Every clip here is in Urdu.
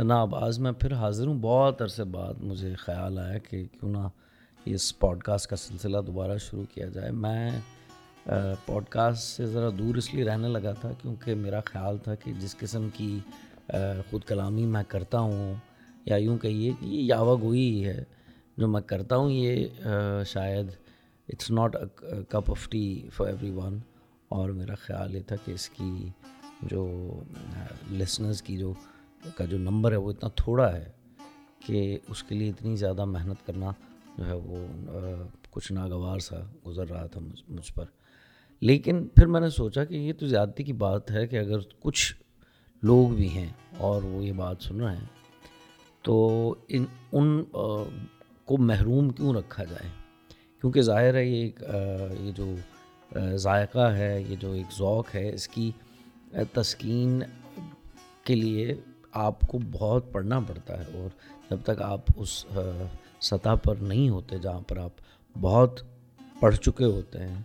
جناب آج میں پھر حاضر ہوں۔ بہت عرصے بعد مجھے خیال آیا کہ کیوں نہ اس پوڈ کاسٹ کا سلسلہ دوبارہ شروع کیا جائے۔ میں پوڈ کاسٹ سے ذرا دور اس لیے رہنے لگا تھا کیونکہ میرا خیال تھا کہ جس قسم کی خود کلامی میں کرتا ہوں، یا یوں کہیے کہ یہ یاوا گوئی ہے، جو میں کرتا ہوں، یہ شاید it's not cup of tea for everyone اور میرا خیال یہ تھا کہ اس کی جو لسنرز کی جو کا جو نمبر ہے وہ اتنا تھوڑا ہے کہ اس کے لیے اتنی زیادہ محنت کرنا جو ہے وہ کچھ ناگوار سا گزر رہا تھا مجھ پر۔ لیکن پھر میں نے سوچا کہ یہ تو زیادتی کی بات ہے کہ اگر کچھ لوگ بھی ہیں اور وہ یہ بات سن رہے ہیں، تو ان ان کو محروم کیوں رکھا جائے؟ کیونکہ ظاہر ہے یہ ایک یہ جو ذائقہ ہے، یہ جو ایک ذوق ہے، اس کی تسکین کے لیے آپ کو بہت پڑھنا پڑتا ہے اور جب تک آپ اس سطح پر نہیں ہوتے جہاں پر آپ بہت پڑھ چکے ہوتے ہیں،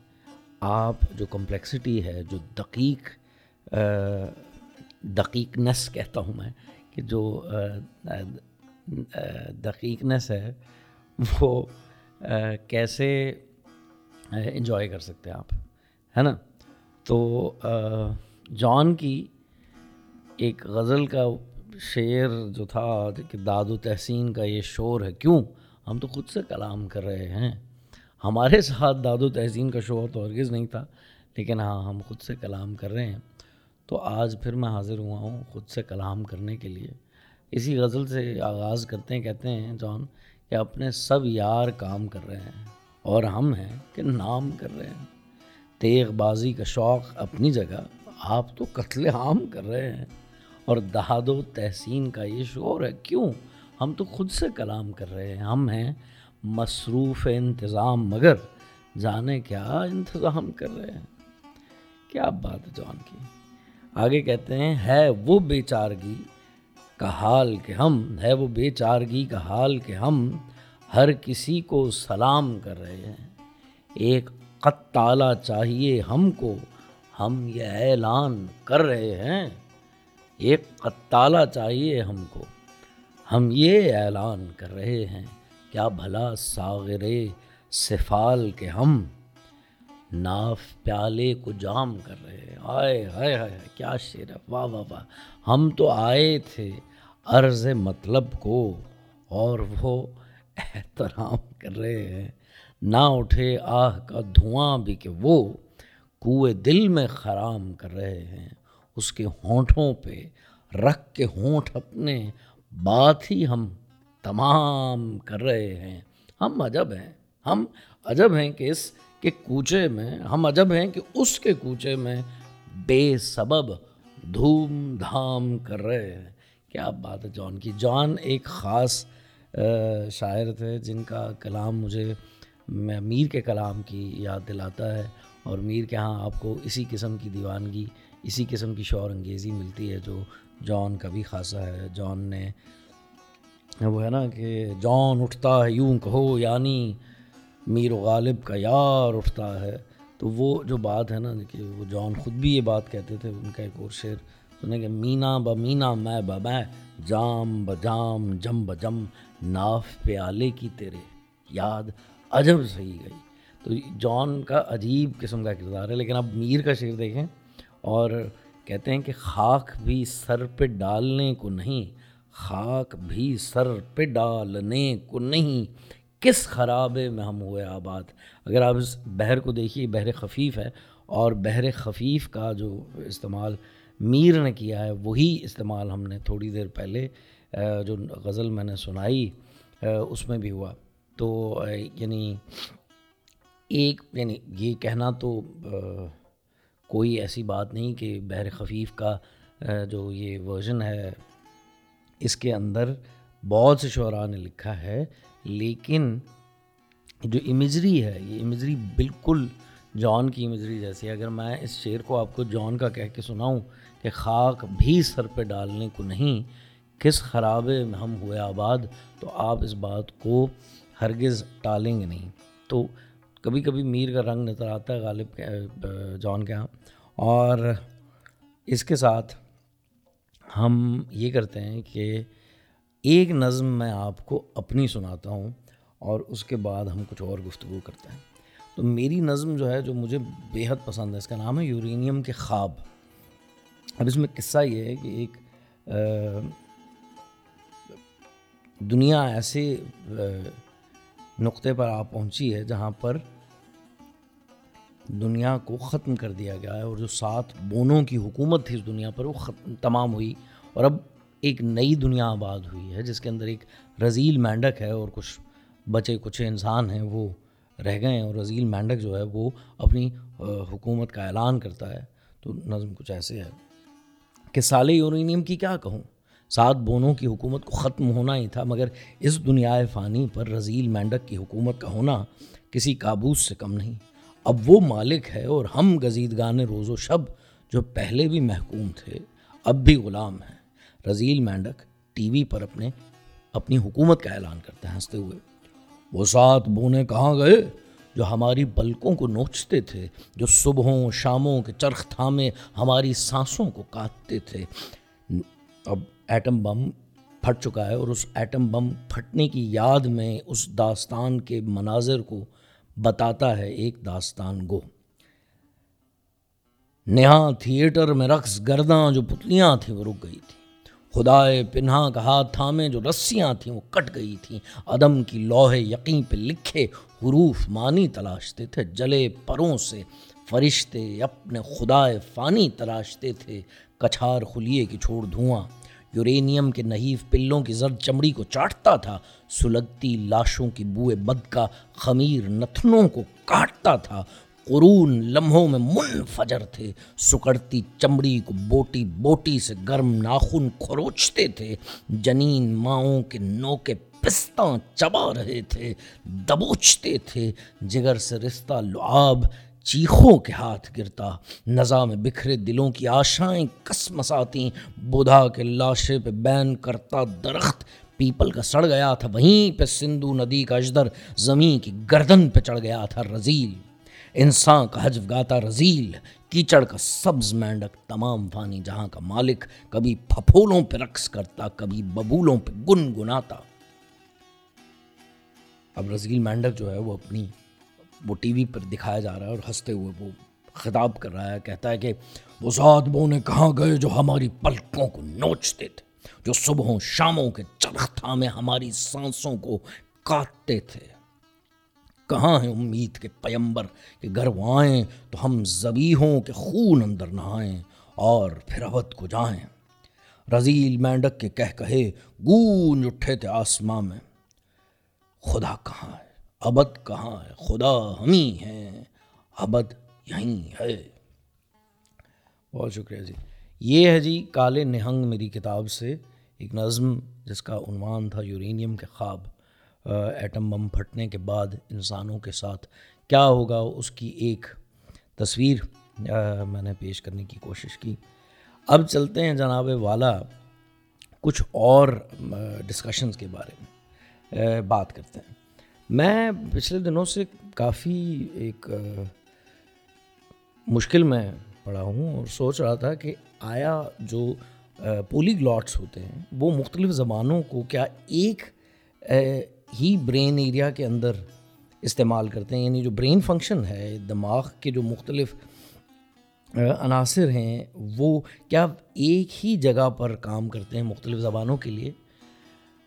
آپ جو کمپلیکسٹی ہے، جو دقیق دقیقنس کہتا ہوں میں، کہ جو دقیقنس ہے، وہ کیسے انجوائے کر سکتے ہیں آپ، ہے نا؟ تو جان کی ایک غزل کا شعر جو تھا کہ داد و تحسین کا یہ شور ہے، کیوں؟ ہم تو خود سے کلام کر رہے ہیں۔ ہمارے ساتھ داد و تحسین کا شور تو ہرگز نہیں تھا، لیکن ہاں ہم خود سے کلام کر رہے ہیں۔ تو آج پھر میں حاضر ہوا ہوں خود سے کلام کرنے کے لیے۔ اسی غزل سے آغاز کرتے ہیں، کہتے ہیں، جان، کہ اپنے سب یار کام کر رہے ہیں اور ہم ہیں کہ نام کر رہے ہیں۔ تیغ بازی کا شوق اپنی جگہ، آپ تو قتل عام کر رہے ہیں۔ اور دہاد و تحسین کا یہ شور ہے، کیوں؟ ہم تو خود سے کلام کر رہے ہیں، ہم ہیں مصروف انتظام، مگر جانے کیا انتظام کر رہے ہیں۔ کیا بات ہے جان کی؟ آگے کہتے ہیں، ہے وہ بے چارگی کا حال کہ ہم، ہے وہ بے چارگی کا حال کہ ہم ہر کسی کو سلام کر رہے ہیں۔ ایک قطالہ چاہیے ہم کو، ہم یہ اعلان کر رہے ہیں۔ ایک قطالہ چاہیے ہم کو۔ ہم یہ اعلان کر رہے ہیں، کیا بھلا ساغر سفال کے ہم ناف پیالے کو جام کر رہے ہیں۔ آئے ہائے ہائے کیا شیر ہے؟ واہ واہ واہ۔ ہم تو آئے تھے عرض مطلب کو اور وہ احترام کر رہے ہیں۔ نہ اٹھے آہ کا دھواں بھی کہ وہ کوئے دل میں خرام کر رہے ہیں۔ اس کے ہونٹوں پہ رکھ کے ہونٹ اپنے بات ہی ہم تمام کر رہے ہیں۔ ہم عجب ہیں۔ ہم عجب ہیں کہ اس کے کوچے میں، ہم عجب ہیں کہ اس کے کوچے میں بے سبب دھوم دھام کر رہے ہیں۔ کیا بات ہے جان کی۔ جان ایک خاص شاعر تھے جن کا کلام مجھے میر کے کلام کی یاد دلاتا ہے اور میر کے ہاں آپ کو اسی قسم کی دیوانگی، اسی قسم کی شور انگیزی ملتی ہے جو جان کا بھی خاصا ہے۔ جان نے وہ ہے نا کہ جان اٹھتا ہے، یوں کہو یعنی میر و غالب کا یار اٹھتا ہے۔ تو وہ جو بات ہے نا کہ وہ جان خود بھی یہ بات کہتے تھے، ان کا ایک اور شعر سنیں کہ مینا ب مینا، میں ب میں، جام ب جام، جم ب جم، ناف پیالے کی تیرے، یاد عجب صحیح گئی تو جان کا عجیب قسم کا کردار ہے، لیکن اب میر کا شعر دیکھیں۔ اور کہتے ہیں کہ خاک بھی سر پہ ڈالنے کو نہیں، خاک بھی سر پہ ڈالنے کو نہیں۔ کس خرابے میں ہم ہوئے آباد۔ اگر آپ اس بحر کو دیکھیے بحر خفیف ہے۔ اور بحر خفیف کا جو استعمال میر نے کیا ہے، وہی استعمال ہم نے تھوڑی دیر پہلے جو غزل میں نے سنائی اس میں بھی ہوا۔ تو یعنی ایک یعنی یہ کہنا تو کوئی ایسی بات نہیں کہ بحر خفیف کا جو یہ ورژن ہے، اس کے اندر بہت سے شعراء نے لکھا ہے، لیکن جو امیجری ہے، یہ امیجری بالکل جان کی امیجری جیسی اگر میں اس شعر کو آپ کو جان کا کہہ کے سناؤں کہ خاک بھی سر پہ ڈالنے کو نہیں، کس خرابے میں ہم ہوئے آباد، تو آپ اس بات کو ہرگز ٹالیں گے نہیں۔ تو کبھی کبھی میر کا رنگ نظر آتا ہے غالب جان کے یہاں اور اس کے ساتھ ہم یہ کرتے ہیں کہ ایک نظم میں آپ کو اپنی سناتا ہوں اور اس کے بعد ہم کچھ اور گفتگو کرتے ہیں۔ تو میری نظم جو ہے، جو مجھے بیحد پسند ہے، اس کا نام ہے یورینیم کے خواب۔ اب اس میں قصہ یہ ہے کہ ایک دنیا ایسے نقطے پر آپ پہنچی ہے جہاں پر دنیا کو ختم کر دیا گیا ہے اور جو سات بونوں کی حکومت تھی اس دنیا پر وہ ختم تمام ہوئی اور اب ایک نئی دنیا آباد ہوئی ہے جس کے اندر ایک رزیل مینڈک ہے اور کچھ بچے، کچھ انسان ہیں وہ رہ گئے ہیں اور رزیل مینڈک جو ہے وہ اپنی حکومت کا اعلان کرتا ہے۔ تو نظم کچھ ایسے ہے کہ سال یورینیم کی کیا کہوں؟ سات بونوں کی حکومت کو ختم ہونا ہی تھا، مگر اس دنیا فانی پر رزیل مینڈک کی حکومت کا ہونا کسی کابوس سے کم نہیں۔ اب وہ مالک ہے اور ہم گزیدگان روز و شب جو پہلے بھی محکوم تھے، اب بھی غلام ہیں۔ رزیل مینڈک ٹی وی پر اپنے، اپنی حکومت کا اعلان کرتے ہیں، ہنستے ہوئے۔ وہ سات بونے کہاں گئے؟ جو ہماری پلکوں کو نوچتے تھے، جو صبحوں، شاموں کے چرخ تھامے ہماری سانسوں کو کاٹتے تھے۔ اب ایٹم بم پھٹ چکا ہے اور اس ایٹم بم پھٹنے کی یاد میں اس داستان کے مناظر کو بتاتا ہے ایک داستان گو۔ نہا تھیٹر میں رقص گرداں جو پتلیاں تھیں وہ رک گئی تھی خدائے پنہا کا ہاتھ تھامے جو رسیاں تھیں وہ کٹ گئی تھیں۔ عدم کی لوہے یقین پہ لکھے حروف مانی تلاشتے تھے۔ جلے پروں سے فرشتے اپنے خدائے فانی تلاشتے تھے۔ کچھار خلیے کی چھوڑ دھواں۔ یورینیم کے نحیف پلوں کی زرد چمڑی کو چاٹتا تھا، سلگتی لاشوں کی بوئے بد کا خمیر نتنوں کو کاٹتا تھا۔ قرون لمحوں میں منفجر تھے۔ سکڑتی چمڑی کو بوٹی بوٹی سے گرم ناخن کھروچتے تھے۔ جنین ماؤں کے نو کے پستاں چبا رہے تھے، دبوچتے تھے۔ جگر سے رشتہ لعاب چیخوں کے ہاتھ گرتا نزا میں بکھرے دلوں کی آشائیں کس مساتی بودھا کے لاشے پہ بین کرتا درخت، پیپل کا سڑ گیا تھا وہیں پہ سندھو ندی کا اجدر زمین کی گردن پہ چڑھ گیا تھا رزیل۔ انسان کا حجف گاتا رزیل، کیچڑ کا سبز مینڈک تمام فانی جہاں کا مالک، کبھی پھپھولوں پہ رقص کرتا، کبھی ببولوں پہ گن گناتا اب رزیل مینڈک جو ہے وہ اپنی وہ ٹی وی پر دکھایا جا رہا ہے اور ہنستے ہوئے وہ خطاب کر رہا ہے، کہتا ہے کہ وہ ذات بونے کہاں گئے جو ہماری پلکوں کو نوچتے تھے، جو صبحوں شاموں کے چرخ میں ہماری سانسوں کو کاٹتے تھے۔ کہاں ہیں امید کے پیمبر کہ گھر وہ آئیں تو ہم زبیحوں کے خون اندر نہائیں اور پھر ابد کو جائیں۔ رزیل مینڈک کے کہہ کہے، گونج اٹھے تھے آسماں میں۔ خدا کہاں ہے؟ ابد کہاں ہے؟ خدا ہم ہی ہیں ابد یہیں ہے۔ بہت شکریہ جی۔ یہ ہے جی کالے نہنگ میری کتاب سے، ایک نظم جس کا عنوان تھا یورینیم کے خواب۔ ایٹم بم پھٹنے کے بعد انسانوں کے ساتھ کیا ہوگا؟ اس کی ایک تصویر میں نے پیش کرنے کی کوشش کی۔ اب چلتے ہیں جناب والا کچھ اور ڈسکشنز کے بارے میں۔ بات کرتے ہیں۔ میں پچھلے دنوں سے کافی ایک مشکل میں پڑا ہوں اور سوچ رہا تھا کہ آیا جو پولی گلاٹس ہوتے ہیں، وہ مختلف زبانوں کو کیا ایک ہی برین ایریا کے اندر استعمال کرتے ہیں؟ یعنی جو برین فنکشن ہے، دماغ کے جو مختلف عناصر ہیں، وہ کیا ایک ہی جگہ پر کام کرتے ہیں مختلف زبانوں کے لیے؟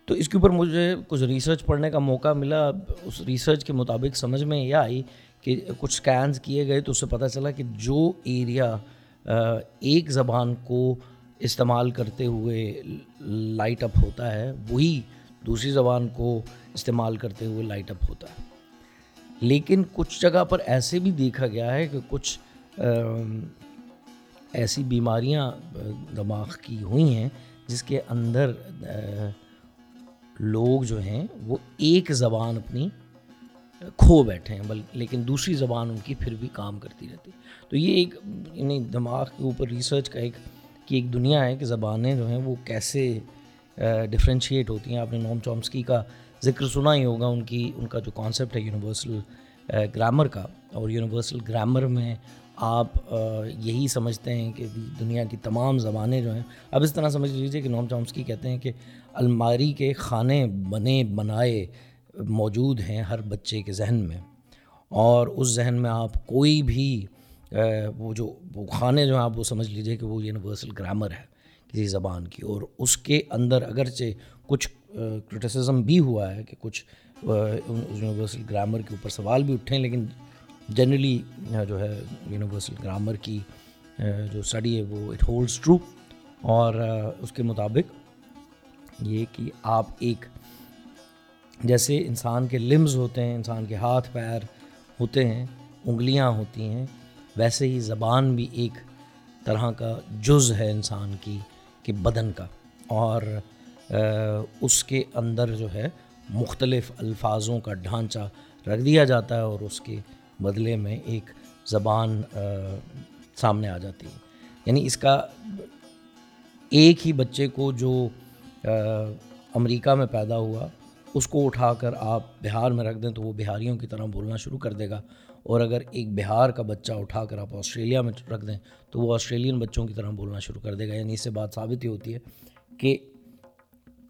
تو اس کے اوپر مجھے کچھ ریسرچ پڑھنے کا موقع ملا۔ اس ریسرچ کے مطابق سمجھ میں یہ آئی کہ کچھ اسکینس کیے گئے تو اس سے پتہ چلا کہ جو ایریا ایک زبان کو استعمال کرتے ہوئے لائٹ اپ ہوتا ہے، وہی دوسری زبان کو استعمال کرتے ہوئے لائٹ اپ ہوتا ہے۔ لیکن کچھ جگہ پر ایسے بھی دیکھا گیا ہے کہ کچھ ایسی بیماریاں دماغ کی ہوئی ہیں جس کے اندر لوگ جو ہیں وہ ایک زبان اپنی کھو بیٹھے ہیں، بل، لیکن دوسری زبان ان کی پھر بھی کام کرتی رہتی۔ تو یہ ایک یعنی دماغ کے اوپر ریسرچ کا ایک، کہ ایک دنیا ہے کہ زبانیں جو ہیں وہ کیسے ڈفرینشیٹ ہوتی ہیں۔ آپ نے نوم چومسکی کا ذکر سنا ہی ہوگا، ان کی، ان کا جو کانسیپٹ ہے یونیورسل گرامر کا۔ اور یونیورسل گرامر میں آپ یہی سمجھتے ہیں کہ دنیا کی تمام زبانیں جو ہیں۔ اب اس طرح سمجھ لیجیے کہ نوم چامسکی کہتے ہیں کہ الماری کے کھانے بنے بنائے موجود ہیں ہر بچے کے ذہن میں۔ اور اس ذہن میں آپ کوئی بھی وہ جو، وہ کھانے جو ہیں، آپ وہ سمجھ لیجیے کہ وہ یونیورسل گرامر ہے کسی زبان کی۔ اور اس کے اندر اگرچہ کچھ کرٹیسزم بھی ہوا ہے کہ کچھ یونیورسل گرامر کے اوپر سوال بھی اٹھے ہیں لیکن جنرلی جو ہے، یونیورسل گرامر کی جو اسٹڈی ہے، وہ اٹ ہولڈس ٹرو اور اس کے مطابق یہ کہ آپ ایک جیسے انسان کے لمز ہوتے ہیں، انسان کے ہاتھ پیر ہوتے ہیں، انگلیاں ہوتی ہیں، ویسے ہی زبان بھی ایک طرح کا جز ہے انسان کی، کہ بدن کا۔ اور اس کے اندر جو ہے مختلف الفاظوں کا ڈھانچہ رکھ دیا جاتا ہے اور اس کے بدلے میں ایک زبان سامنے آ جاتی ہے۔ یعنی اس کا ایک ہی بچے کو جو امریکہ میں پیدا ہوا، اس کو اٹھا کر آپ بہار میں رکھ دیں تو وہ بہاریوں کی طرح بولنا شروع کر دے گا۔ اور اگر ایک بہار کا بچہ اٹھا کر آپ آسٹریلیا میں رکھ دیں تو وہ آسٹریلین بچوں کی طرح بولنا شروع کر دے گا۔ یعنی اس سے بات ثابت ہی ہوتی ہے کہ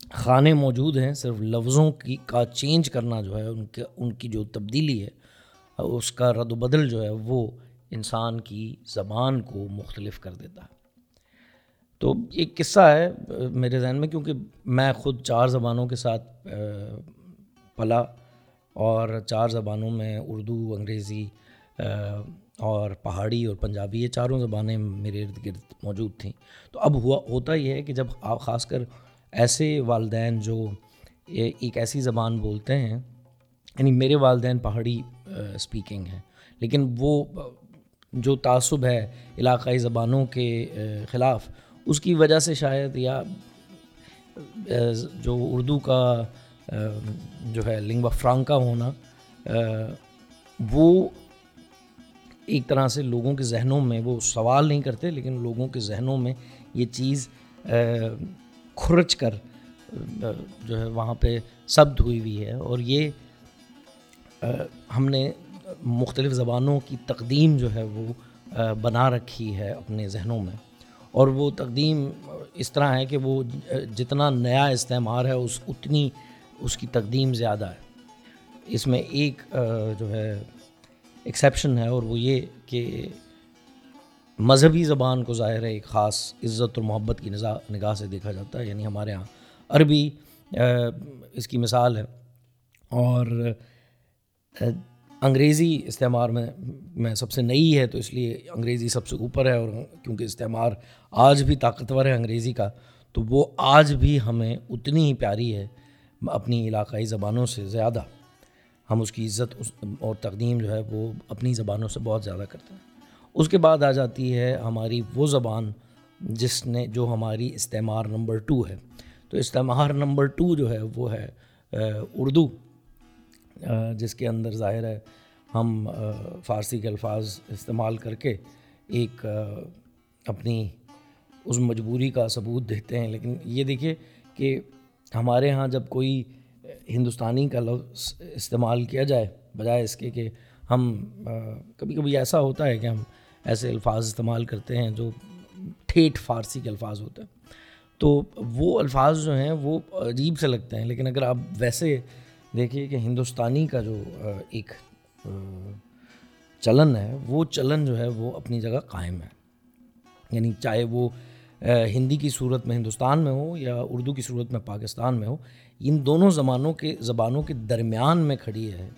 کھانے موجود ہیں، صرف لفظوں کی کا چینج کرنا جو ہے، ان کے، ان کی جو تبدیلی ہے، اس کا رد و بدل جو ہے، وہ انسان کی زبان کو مختلف کر دیتا ہے۔ تو ایک قصہ ہے میرے ذہن میں، کیونکہ میں خود چار زبانوں کے ساتھ پلا اور چار زبانوں میں اردو، انگریزی اور پہاڑی اور پنجابی، یہ چاروں زبانیں میرے ارد گرد موجود تھیں۔ تو اب ہوا، ہوتا یہ ہے کہ جب آپ خاص کر ایسے والدین جو ایک ایسی زبان بولتے ہیں یعنی میرے والدین پہاڑی اسپیکنگ ہیں، لیکن وہ جو تعصب ہے علاقائی زبانوں کے خلاف اس کی وجہ سے شاید یا جو اردو کا جو ہے لنگوا فرانکا ہونا وہ ایک طرح سے لوگوں کے ذہنوں میں وہ سوال نہیں کرتے، لیکن لوگوں کے ذہنوں میں یہ چیز کھرچ کر جو ہے وہاں پہ سبد ہوئی ہوئی ہے۔ اور یہ ہم نے مختلف زبانوں کی تقدیم جو ہے وہ بنا رکھی ہے اپنے ذہنوں میں۔ اور وہ تقدیم اس طرح ہے کہ وہ جتنا نیا استعمار ہے، اس اتنی اس کی تقدیم زیادہ ہے۔ اس میں ایک جو ہے ایکسیپشن ہے اور وہ یہ کہ مذہبی زبان کو ظاہر ہے، ایک خاص عزت اور محبت کی نگاہ سے دیکھا جاتا ہے یعنی ہمارے یہاں عربی اس کی مثال ہے۔ اور انگریزی استعمار میں میں سب سے نئی ہے، تو اس لیے انگریزی سب سے اوپر ہے اور کیونکہ استعمار آج بھی طاقتور ہے انگریزی کا، تو وہ آج بھی ہمیں اتنی ہی پیاری ہے اپنی علاقائی زبانوں سے زیادہ۔ ہم اس کی عزت اور تقدیم جو ہے وہ اپنی زبانوں سے بہت زیادہ کرتے ہیں۔ اس کے بعد آ جاتی ہے ہماری وہ زبان جس نے جو ہماری استعمار نمبر ٹو ہے۔ تو استعمار نمبر ٹو جو ہے وہ ہے اردو۔ جس کے اندر ظاہر ہے ہم فارسی کے الفاظ استعمال کر کے ایک اپنی اس مجبوری کا ثبوت دیتے ہیں۔ لیکن یہ دیکھیے کہ ہمارے ہاں جب کوئی ہندوستانی کا لفظ استعمال کیا جائے، بجائے اس کے کہ ہم کبھی کبھی ایسا ہوتا ہے کہ ہم ایسے الفاظ استعمال کرتے ہیں جو ٹھیٹ فارسی کے الفاظ ہوتے ہیں۔ تو وہ الفاظ جو ہیں وہ عجیب سے لگتے ہیں، لیکن اگر آپ ویسے دیکھیے کہ ہندوستانی کا جو ایک چلن ہے، وہ چلن جو ہے، وہ اپنی جگہ قائم ہے۔ یعنی چاہے وہ ہندی کی صورت میں ہندوستان میں ہو یا اردو کی صورت میں پاکستان میں ہو، ان دونوں زبانوں کے زبانوں کے درمیان میں کھڑی ہے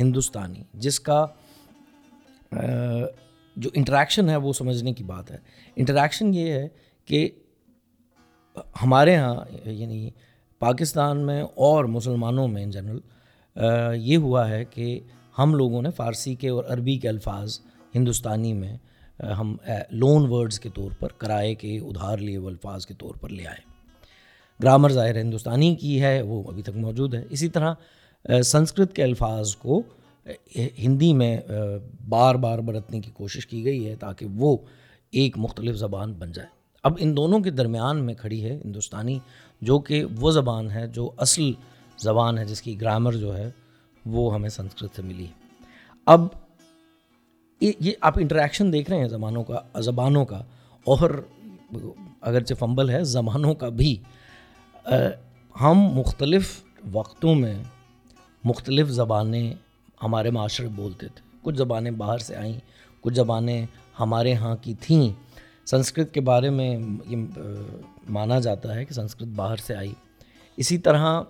ہندوستانی، جس کا جو انٹریکشن ہے، وہ سمجھنے کی بات ہے۔ انٹریکشن یہ ہے کہ ہمارے ہاں یعنی پاکستان میں اور مسلمانوں میں ان جنرل یہ ہوا ہے کہ ہم لوگوں نے فارسی کے اور عربی کے الفاظ ہندوستانی میں ہم لون ورڈز کے طور پر، کرائے کے ادھار لیے وہ الفاظ کے طور پر لے آئے۔ گرامر ظاہر ہندوستانی کی ہے، وہ ابھی تک موجود ہے۔ اسی طرح سنسکرت کے الفاظ کو ہندی میں بار بار برتنے کی کوشش کی گئی ہے تاکہ وہ ایک مختلف زبان بن جائے۔ اب ان دونوں کے درمیان میں کھڑی ہے ہندوستانی، جو کہ وہ زبان ہے، جو اصل زبان ہے، جس کی گرامر جو ہے، وہ ہمیں سنسکرت سے ملی۔ اب یہ آپ انٹریکشن دیکھ رہے ہیں زبانوں کا زبانوں کا، اور اگرچہ فمبل ہے، زبانوں کا بھی۔ ہم مختلف وقتوں میں مختلف زبانیں ہمارے معاشرے بولتے تھے۔ کچھ زبانیں باہر سے آئیں، کچھ زبانیں ہمارے ہاں کی تھیں۔ سنسکرت کے بارے میں یہ مانا جاتا ہے کہ سنسکرت باہر سے آئی۔ اسی طرح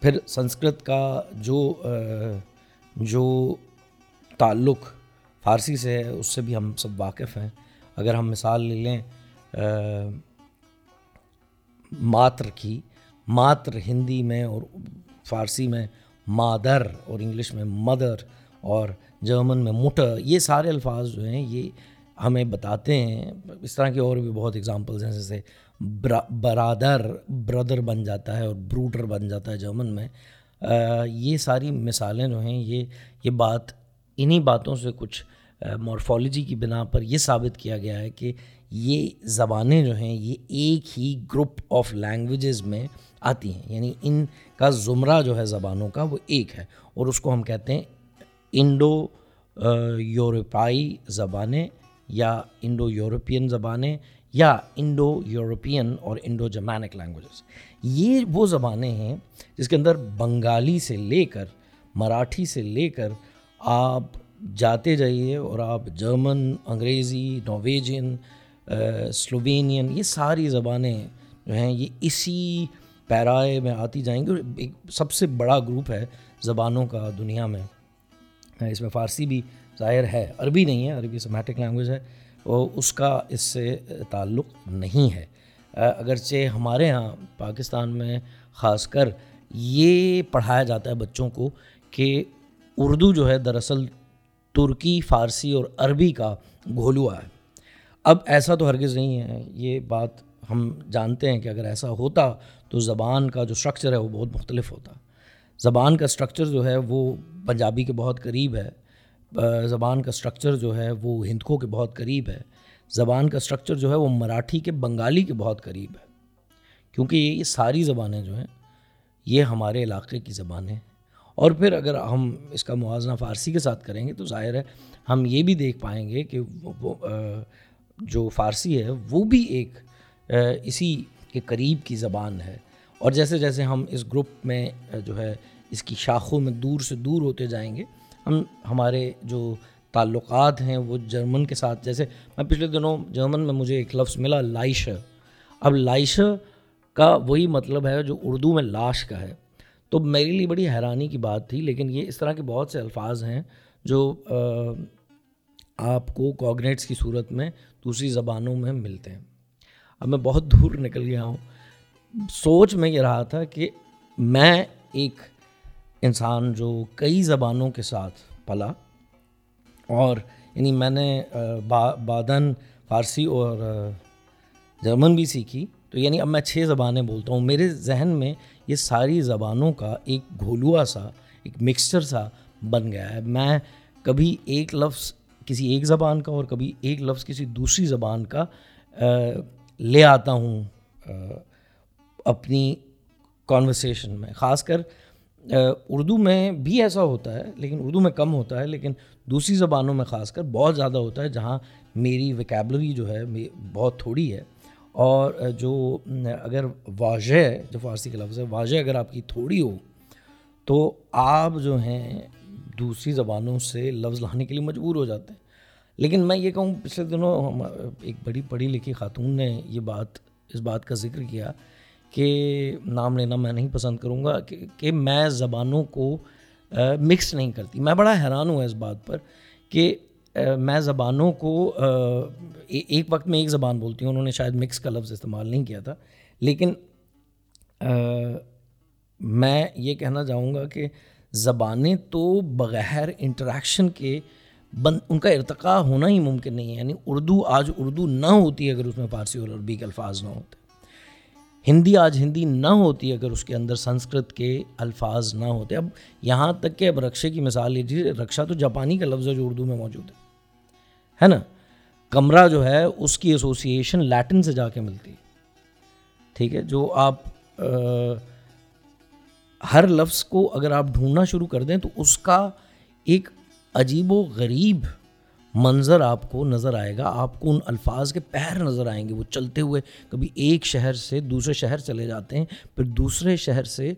پھر سنسکرت کا جو جو تعلق فارسی سے ہے، اس سے بھی ہم سب واقف ہیں۔ اگر ہم مثال لے لیں ماتر کی، ماتر ہندی میں اور فارسی میں مادر اور انگلش میں مدر اور جرمن میں مٹر یہ سارے الفاظ جو ہیں، یہ ہمیں بتاتے ہیں۔ اس طرح کے اور بھی بہت اگزامپلز ہیں، جیسے برادر بردر بن جاتا ہے اور بروڈر بن جاتا ہے جرمن میں۔ یہ ساری مثالیں جو ہیں، یہ یہ بات، انہی باتوں سے کچھ مورفولوجی کی بنا پر یہ ثابت کیا گیا ہے کہ یہ زبانیں جو ہیں، یہ ایک ہی گروپ آف لینگویجز میں آتی ہیں۔ یعنی ان کا زمرہ جو ہے زبانوں کا، وہ ایک ہے۔ اور اس کو ہم کہتے ہیں انڈو یورپائی زبانیں یا انڈو یورپین زبانیں یا انڈو یورپین اور انڈو جمینک لینگویجز یہ وہ زبانیں ہیں جس کے اندر بنگالی سے لے کر، مراٹھی سے لے کر آپ جاتے جائیے اور آپ جرمن، انگریزی نویجین سلووینین یہ ساری زبانیں جو ہیں، یہ اسی پیرائے میں آتی جائیں گی اور ایک سب سے بڑا گروپ ہے زبانوں کا دنیا میں۔ اس میں فارسی بھی ظاہر ہے، عربی نہیں ہے، عربی سمیٹک لینگویج ہے، وہ اس کا اس سے تعلق نہیں ہے۔ اگرچہ ہمارے ہاں پاکستان میں خاص کر یہ پڑھایا جاتا ہے بچوں کو کہ اردو جو ہے دراصل ترکی، فارسی اور عربی کا گھولوا ہے۔ اب ایسا تو ہرگز نہیں ہے، یہ بات ہم جانتے ہیں کہ اگر ایسا ہوتا تو زبان کا جو اسٹرکچر ہے وہ بہت مختلف ہوتا۔ زبان کا اسٹرکچر جو ہے وہ پنجابی کے بہت قریب ہے زبان کا اسٹرکچر جو ہے وہ ہندکوں کے بہت قریب ہے، زبان کا اسٹرکچر جو ہے وہ مراٹھی کے بنگالی کے بہت قریب ہے۔ کیونکہ یہ ساری زبانیں جو ہیں، یہ ہمارے علاقے کی زبانیں اور پھر اگر ہم اس کا موازنہ فارسی کے ساتھ کریں گے تو ظاہر ہے ہم یہ بھی دیکھ پائیں گے کہ وہ جو فارسی ہے وہ بھی ایک اسی کے قریب کی زبان ہے۔ اور جیسے جیسے ہم اس گروپ میں جو ہے، اس کی شاخوں میں دور سے دور ہوتے جائیں گے، ہم، ہمارے جو تعلقات ہیں وہ جرمن کے ساتھ، جیسے میں پچھلے دنوں جرمن میں مجھے ایک لفظ ملا لائش اب لائش کا وہی مطلب ہے جو اردو میں لاش کا ہے۔ تو میرے لیے بڑی حیرانی کی بات تھی، لیکن یہ اس طرح کے بہت سے الفاظ ہیں جو آپ کو کوگنیٹس کی صورت میں دوسری زبانوں میں ملتے ہیں۔ اب میں بہت دور نکل گیا ہوں۔ سوچ میں یہ رہا تھا کہ میں ایک انسان جو کئی زبانوں کے ساتھ پلا اور یعنی میں نے بادن، فارسی اور جرمن بھی سیکھی۔ تو یعنی اب میں چھ زبانیں بولتا ہوں۔ میرے ذہن میں یہ ساری زبانوں کا ایک گھولوا سا، ایک مکسچر سا بن گیا ہے۔ میں کبھی ایک لفظ کسی ایک زبان کا اور کبھی ایک لفظ کسی دوسری زبان کا لے آتا ہوں۔ اپنی کانورسیشن میں، خاص کر اردو میں بھی ایسا ہوتا ہے، لیکن اردو میں کم ہوتا ہے، لیکن دوسری زبانوں میں خاص کر بہت زیادہ ہوتا ہے، جہاں میری ویکیبلری جو ہے بہت تھوڑی ہے۔ اور جو، اگر واضح جو فارسی کا لفظ ہے واضح اگر آپ کی تھوڑی ہو، تو آپ جو ہیں، دوسری زبانوں سے لفظ لانے کے لیے مجبور ہو جاتے ہیں۔ لیکن میں یہ کہوں، پچھلے دنوں ایک بڑی پڑھی لکھی خاتون نے یہ بات، اس بات کا ذکر کیا کہ نام لینا میں نہیں پسند کروں گا کہ کہ میں زبانوں کو مکس نہیں کرتی۔ میں بڑا حیران ہوں اس بات پر کہ میں زبانوں کو ایک وقت میں ایک زبان بولتی ہوں، انہوں نے شاید مکس کا لفظ استعمال نہیں کیا تھا۔ لیکن میں یہ کہنا چاہوں گا کہ زبانیں تو بغیر انٹریکشن کے بند ان کا ارتقاء ہونا ہی ممکن نہیں ہے۔ یعنی اردو آج اردو نہ ہوتی اگر اس میں فارسی اور عربی کے الفاظ نہ ہوتے۔ ہندی آج ہندی نہ ہوتی اگر اس کے اندر سنسکرت کے الفاظ نہ ہوتے۔ اب یہاں تک کہ اب رکشے کی مثال لیجیے رکشا تو جاپانی کا لفظ ہے جو اردو میں موجود ہے۔ ہے نا؟ کمرہ جو ہے، اس کی ایسوسیشن لیٹن سے جا کے ملتی۔ ہے ٹھیک ہے؟ جو آپ ہر لفظ کو اگر آپ ڈھونڈنا شروع کر دیں تو اس کا ایک عجیب و غریب منظر آپ کو نظر آئے گا، آپ کو ان الفاظ کے پیر نظر آئیں گے۔ وہ چلتے ہوئے کبھی ایک شہر سے دوسرے شہر چلے جاتے ہیں، پھر دوسرے شہر سے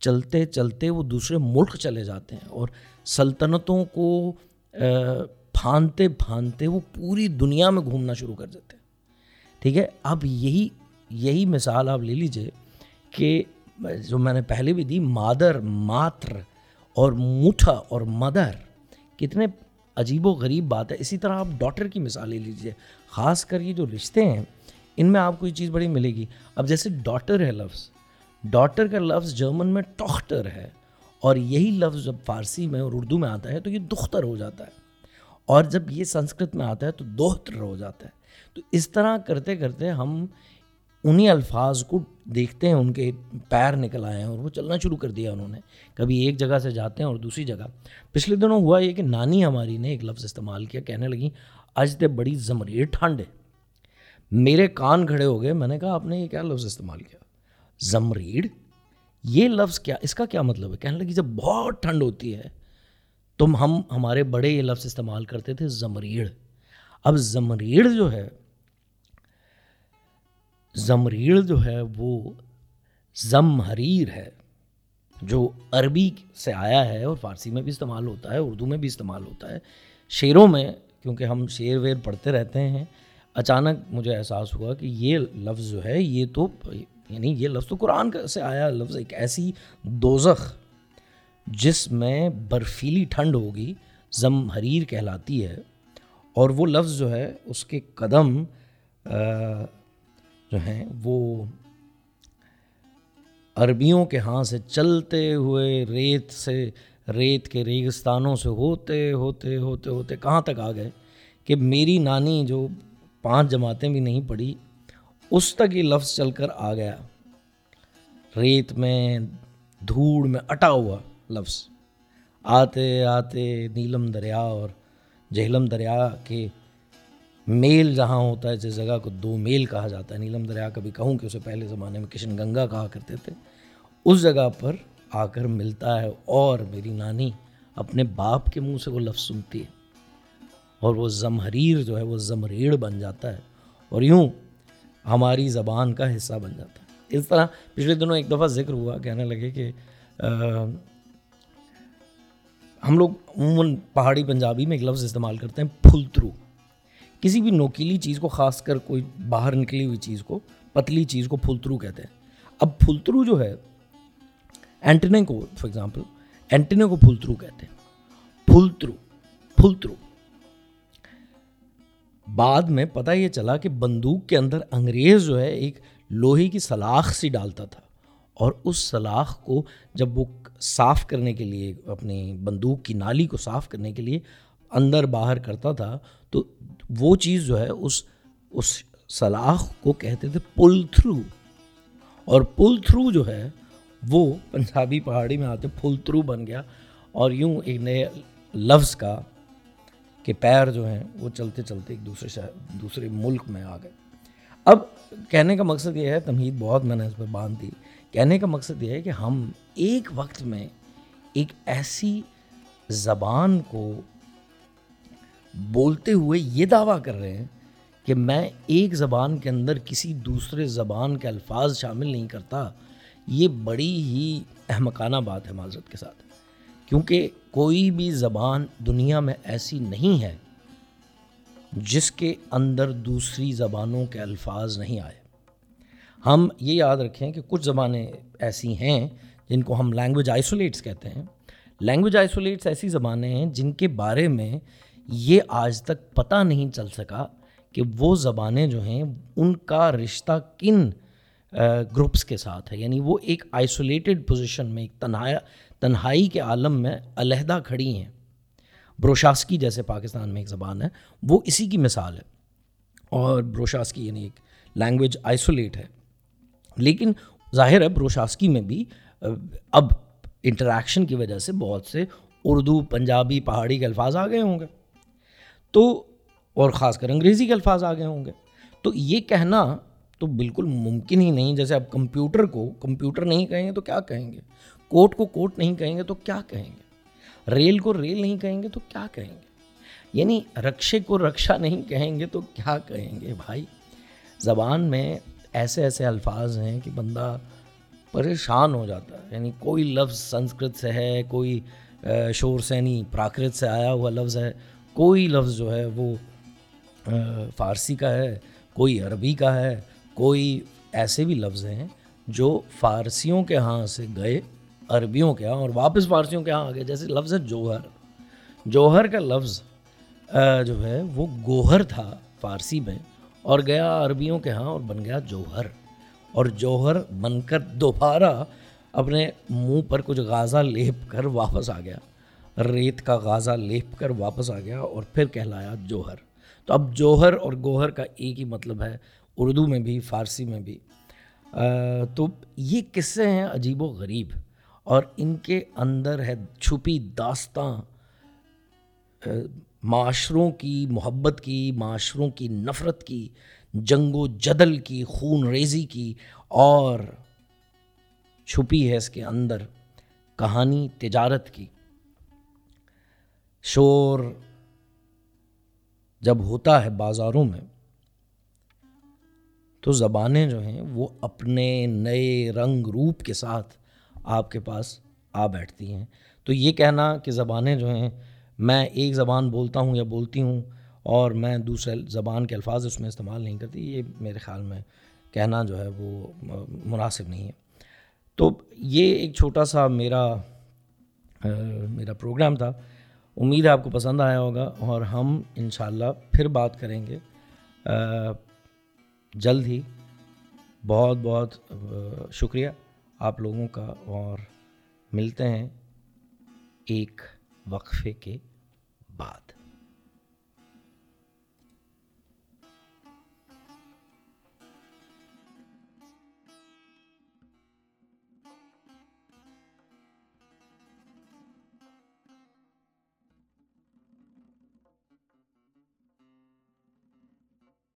چلتے چلتے وہ دوسرے ملک چلے جاتے ہیں۔ اور سلطنتوں کو پھانتے پھانتے وہ پوری دنیا میں گھومنا شروع کر دیتے ہیں۔ ٹھیک ہے؟ اب یہی یہی مثال آپ لے لیجیے کہ جو میں نے پہلے بھی دی، مادر، ماتر اور موٹھا اور مدر، کتنے عجیب و غریب بات ہے۔ اسی طرح آپ ڈاٹر کی مثال لے لیجیے خاص کر یہ جو رشتے ہیں، ان میں آپ کو یہ چیز بڑی ملے گی۔ اب جیسے ڈاٹر ہے لفظ ڈاٹر کا لفظ جرمن میں ٹاکٹر ہے اور یہی لفظ جب فارسی میں اور اردو میں آتا ہے تو یہ دختر ہو جاتا ہے۔ اور جب یہ سنسکرت میں آتا ہے تو دوہتر ہو جاتا ہے۔ تو اس طرح کرتے کرتے ہم انہی الفاظ کو دیکھتے ہیں، ان کے پیر نکل آئے ہیں اور وہ چلنا شروع کر دیا انہوں نے۔ کبھی ایک جگہ سے جاتے ہیں اور دوسری جگہ۔ پچھلے دنوں ہوا یہ کہ نانی ہماری نے ایک لفظ استعمال کیا، کہنے لگی آج تے بڑی زمریر ٹھنڈ ہے۔ میرے کان کھڑے ہو گئے، میں نے کہا، آپ نے یہ کیا لفظ استعمال کیا؟ زمریڑ یہ لفظ کیا؟ اس کا کیا مطلب ہے؟ کہنے لگی جب بہت ٹھنڈ ہوتی ہے تم ہم، ہمارے بڑے یہ لفظ استعمال کرتے تھے زمریڑ اب زمریڑ جو ہے زمریڑ جو ہے وہ زم حریر ہے، جو عربی سے آیا ہے اور فارسی میں بھی استعمال ہوتا ہے، اردو میں بھی استعمال ہوتا ہے۔ شعروں میں، کیونکہ ہم شعر ویر پڑھتے رہتے ہیں، اچانک مجھے احساس ہوا کہ یہ لفظ جو ہے، یہ تو یعنی یہ لفظ تو قرآن سے آیا، لفظ ایک ایسی دوزخ جس میں برفیلی ٹھنڈ ہوگی زم حریر کہلاتی ہے۔ اور وہ لفظ جو ہے، اس کے قدم جو ہیں وہ عربیوں کے ہاں سے چلتے ہوئے ریت سے، ریت کے ریگستانوں سے ہوتے ہوتے ہوتے ہوتے کہاں تک آ گئے کہ میری نانی جو پانچ جماعتیں بھی نہیں پڑھی، اس تک یہ لفظ چل کر آ گیا۔ ریت میں دھوڑ میں اٹا ہوا لفظ۔ آتے آتے، نیلم دریا اور جہلم دریا کے میل جہاں ہوتا ہے، جس جگہ کو دو میل کہا جاتا ہے، نیلم دریا، کبھی کہوں کہ اسے پہلے زمانے میں کشن گنگا کہا کرتے تھے۔ اس جگہ پر آ کر ملتا ہے اور میری نانی اپنے باپ کے منہ سے وہ لفظ سنتی ہے۔ اور وہ زمحریر جو ہے، وہ زمریڑ بن جاتا ہے۔ اور یوں ہماری زبان کا حصہ بن جاتا ہے۔ اس طرح پچھلے دنوں ایک دفعہ ذکر ہوا، کہنے لگے کہ ہم لوگ عموماً پہاڑی پنجابی میں ایک لفظ استعمال کرتے ہیں، پھلترو۔ کسی بھی نوکیلی چیز کو، خاص کر کوئی باہر نکلی ہوئی چیز کو، پتلی چیز کو پھلترو کہتے ہیں۔ اب پھلترو جو ہے اینٹنے کو فار ایگزامپل اینٹنے کو پھلترو کہتے ہیں۔ پھلترو پھلترو بعد میں پتہ یہ چلا کہ بندوق کے اندر انگریز جو ہے، ایک لوہے کی سلاخ سی ڈالتا تھا۔ اور اس سلاخ کو جب وہ صاف کرنے کے لیے، اپنی بندوق کی نالی کو صاف کرنے کے لیے اندر باہر کرتا تھا، تو وہ چیز جو ہے، اس اس سلاخ کو کہتے تھے پل تھرو اور پل تھرو جو ہے، وہ پنجابی پہاڑی میں آتے پھل تھرو بن گیا۔ اور یوں ایک نئے لفظ کا کہ پیر جو ہیں، وہ چلتے چلتے ایک دوسرے شہر، دوسرے ملک میں آ گئے۔ اب کہنے کا مقصد یہ ہے، تمہید بہت میں نے اس پہ باندھ دی۔ کہنے کا مقصد یہ ہے کہ ہم ایک وقت میں ایک ایسی زبان کو بولتے ہوئے یہ دعویٰ کر رہے ہیں کہ میں ایک زبان کے اندر کسی دوسرے زبان کے الفاظ شامل نہیں کرتا، یہ بڑی ہی احمقانہ بات ہے معذرت کے ساتھ۔ کیونکہ کوئی بھی زبان دنیا میں ایسی نہیں ہے جس کے اندر دوسری زبانوں کے الفاظ نہیں آئے۔ ہم یہ یاد رکھیں کہ کچھ زبانیں ایسی ہیں جن کو ہم لینگویج آئسولیٹس کہتے ہیں۔ لینگویج آئسولیٹس ایسی زبانیں ہیں جن کے بارے میں یہ آج تک پتہ نہیں چل سکا کہ وہ زبانیں جو ہیں، ان کا رشتہ کن گروپس کے ساتھ ہے۔ یعنی وہ ایک آئسولیٹڈ پوزیشن میں، ایک تنہایا تنہائی کے عالم میں علیحدہ کھڑی ہیں۔ بروشاسکی جیسے پاکستان میں ایک زبان ہے، وہ اسی کی مثال ہے۔ اور بروشاسکی یعنی ایک لینگویج آئسولیٹ ہے۔ لیکن ظاہر ہے، بروشاسکی میں بھی اب انٹریکشن کی وجہ سے بہت سے اردو، پنجابی، پہاڑی کے الفاظ آ گئے ہوں گے۔ تو اور خاص کر انگریزی کے الفاظ آ گئے ہوں گے۔ تو یہ کہنا تو بالکل ممکن ہی نہیں، جیسے آپ کمپیوٹر کو، کمپیوٹر نہیں کہیں گے تو کیا کہیں گے؟ کوٹ کو کوٹ نہیں کہیں گے تو کیا کہیں گے؟ ریل کو ریل نہیں کہیں گے تو کیا کہیں گے؟ یعنی رکشے کو رکشا نہیں کہیں گے تو کیا کہیں گے بھائی؟ زبان میں ایسے ایسے الفاظ ہیں کہ بندہ پریشان ہو جاتا ہے۔ یعنی کوئی لفظ سنسکرت سے ہے، کوئی شور سینی پراکرت سے آیا ہوا لفظ ہے۔ کوئی لفظ جو ہے وہ فارسی کا ہے، کوئی عربی کا ہے، کوئی ایسے بھی لفظ ہیں جو فارسیوں کے ہاں سے گئے، عربیوں کے ہاں اور واپس فارسیوں کے ہاں آ گئے۔ جیسے لفظ ہے جوہر۔ جوہر کا لفظ جو ہے وہ گوہر تھا فارسی میں اور گیا عربیوں کے ہاں اور بن گیا جوہر۔ اور جوہر بن کر دوبارہ اپنے منہ پر کچھ غازہ لیپ کر واپس آ گیا۔ ریت کا غازہ لیپ کر واپس آ گیا اور پھر کہلایا جوہر۔ تو اب جوہر اور گوہر کا ایک ہی مطلب ہے، اردو میں بھی، فارسی میں بھی۔ تو یہ قصے ہیں عجیب و غریب اور ان کے اندر ہے چھپی داستاں معاشروں کی محبت کی، معاشروں کی نفرت کی، جنگ و جدل کی، خون ریزی کی اور چھپی ہے اس کے اندر کہانی تجارت کی۔ شور جب ہوتا ہے بازاروں میں، تو زبانیں جو ہیں وہ اپنے نئے رنگ روپ کے ساتھ آپ کے پاس آ بیٹھتی ہیں۔ تو یہ کہنا کہ زبانیں جو ہیں، میں ایک زبان بولتا ہوں یا بولتی ہوں اور میں دوسرے زبان کے الفاظ اس میں استعمال نہیں کرتی، یہ میرے خیال میں کہنا جو ہے وہ مناسب نہیں ہے۔ تو یہ ایک چھوٹا سا میرا میرا پروگرام تھا۔ امید ہے آپ کو پسند آیا ہوگا اور ہم انشاءاللہ پھر بات کریں گے جلد ہی۔ بہت بہت شکریہ آپ لوگوں کا اور ملتے ہیں ایک وقفے کے بعد۔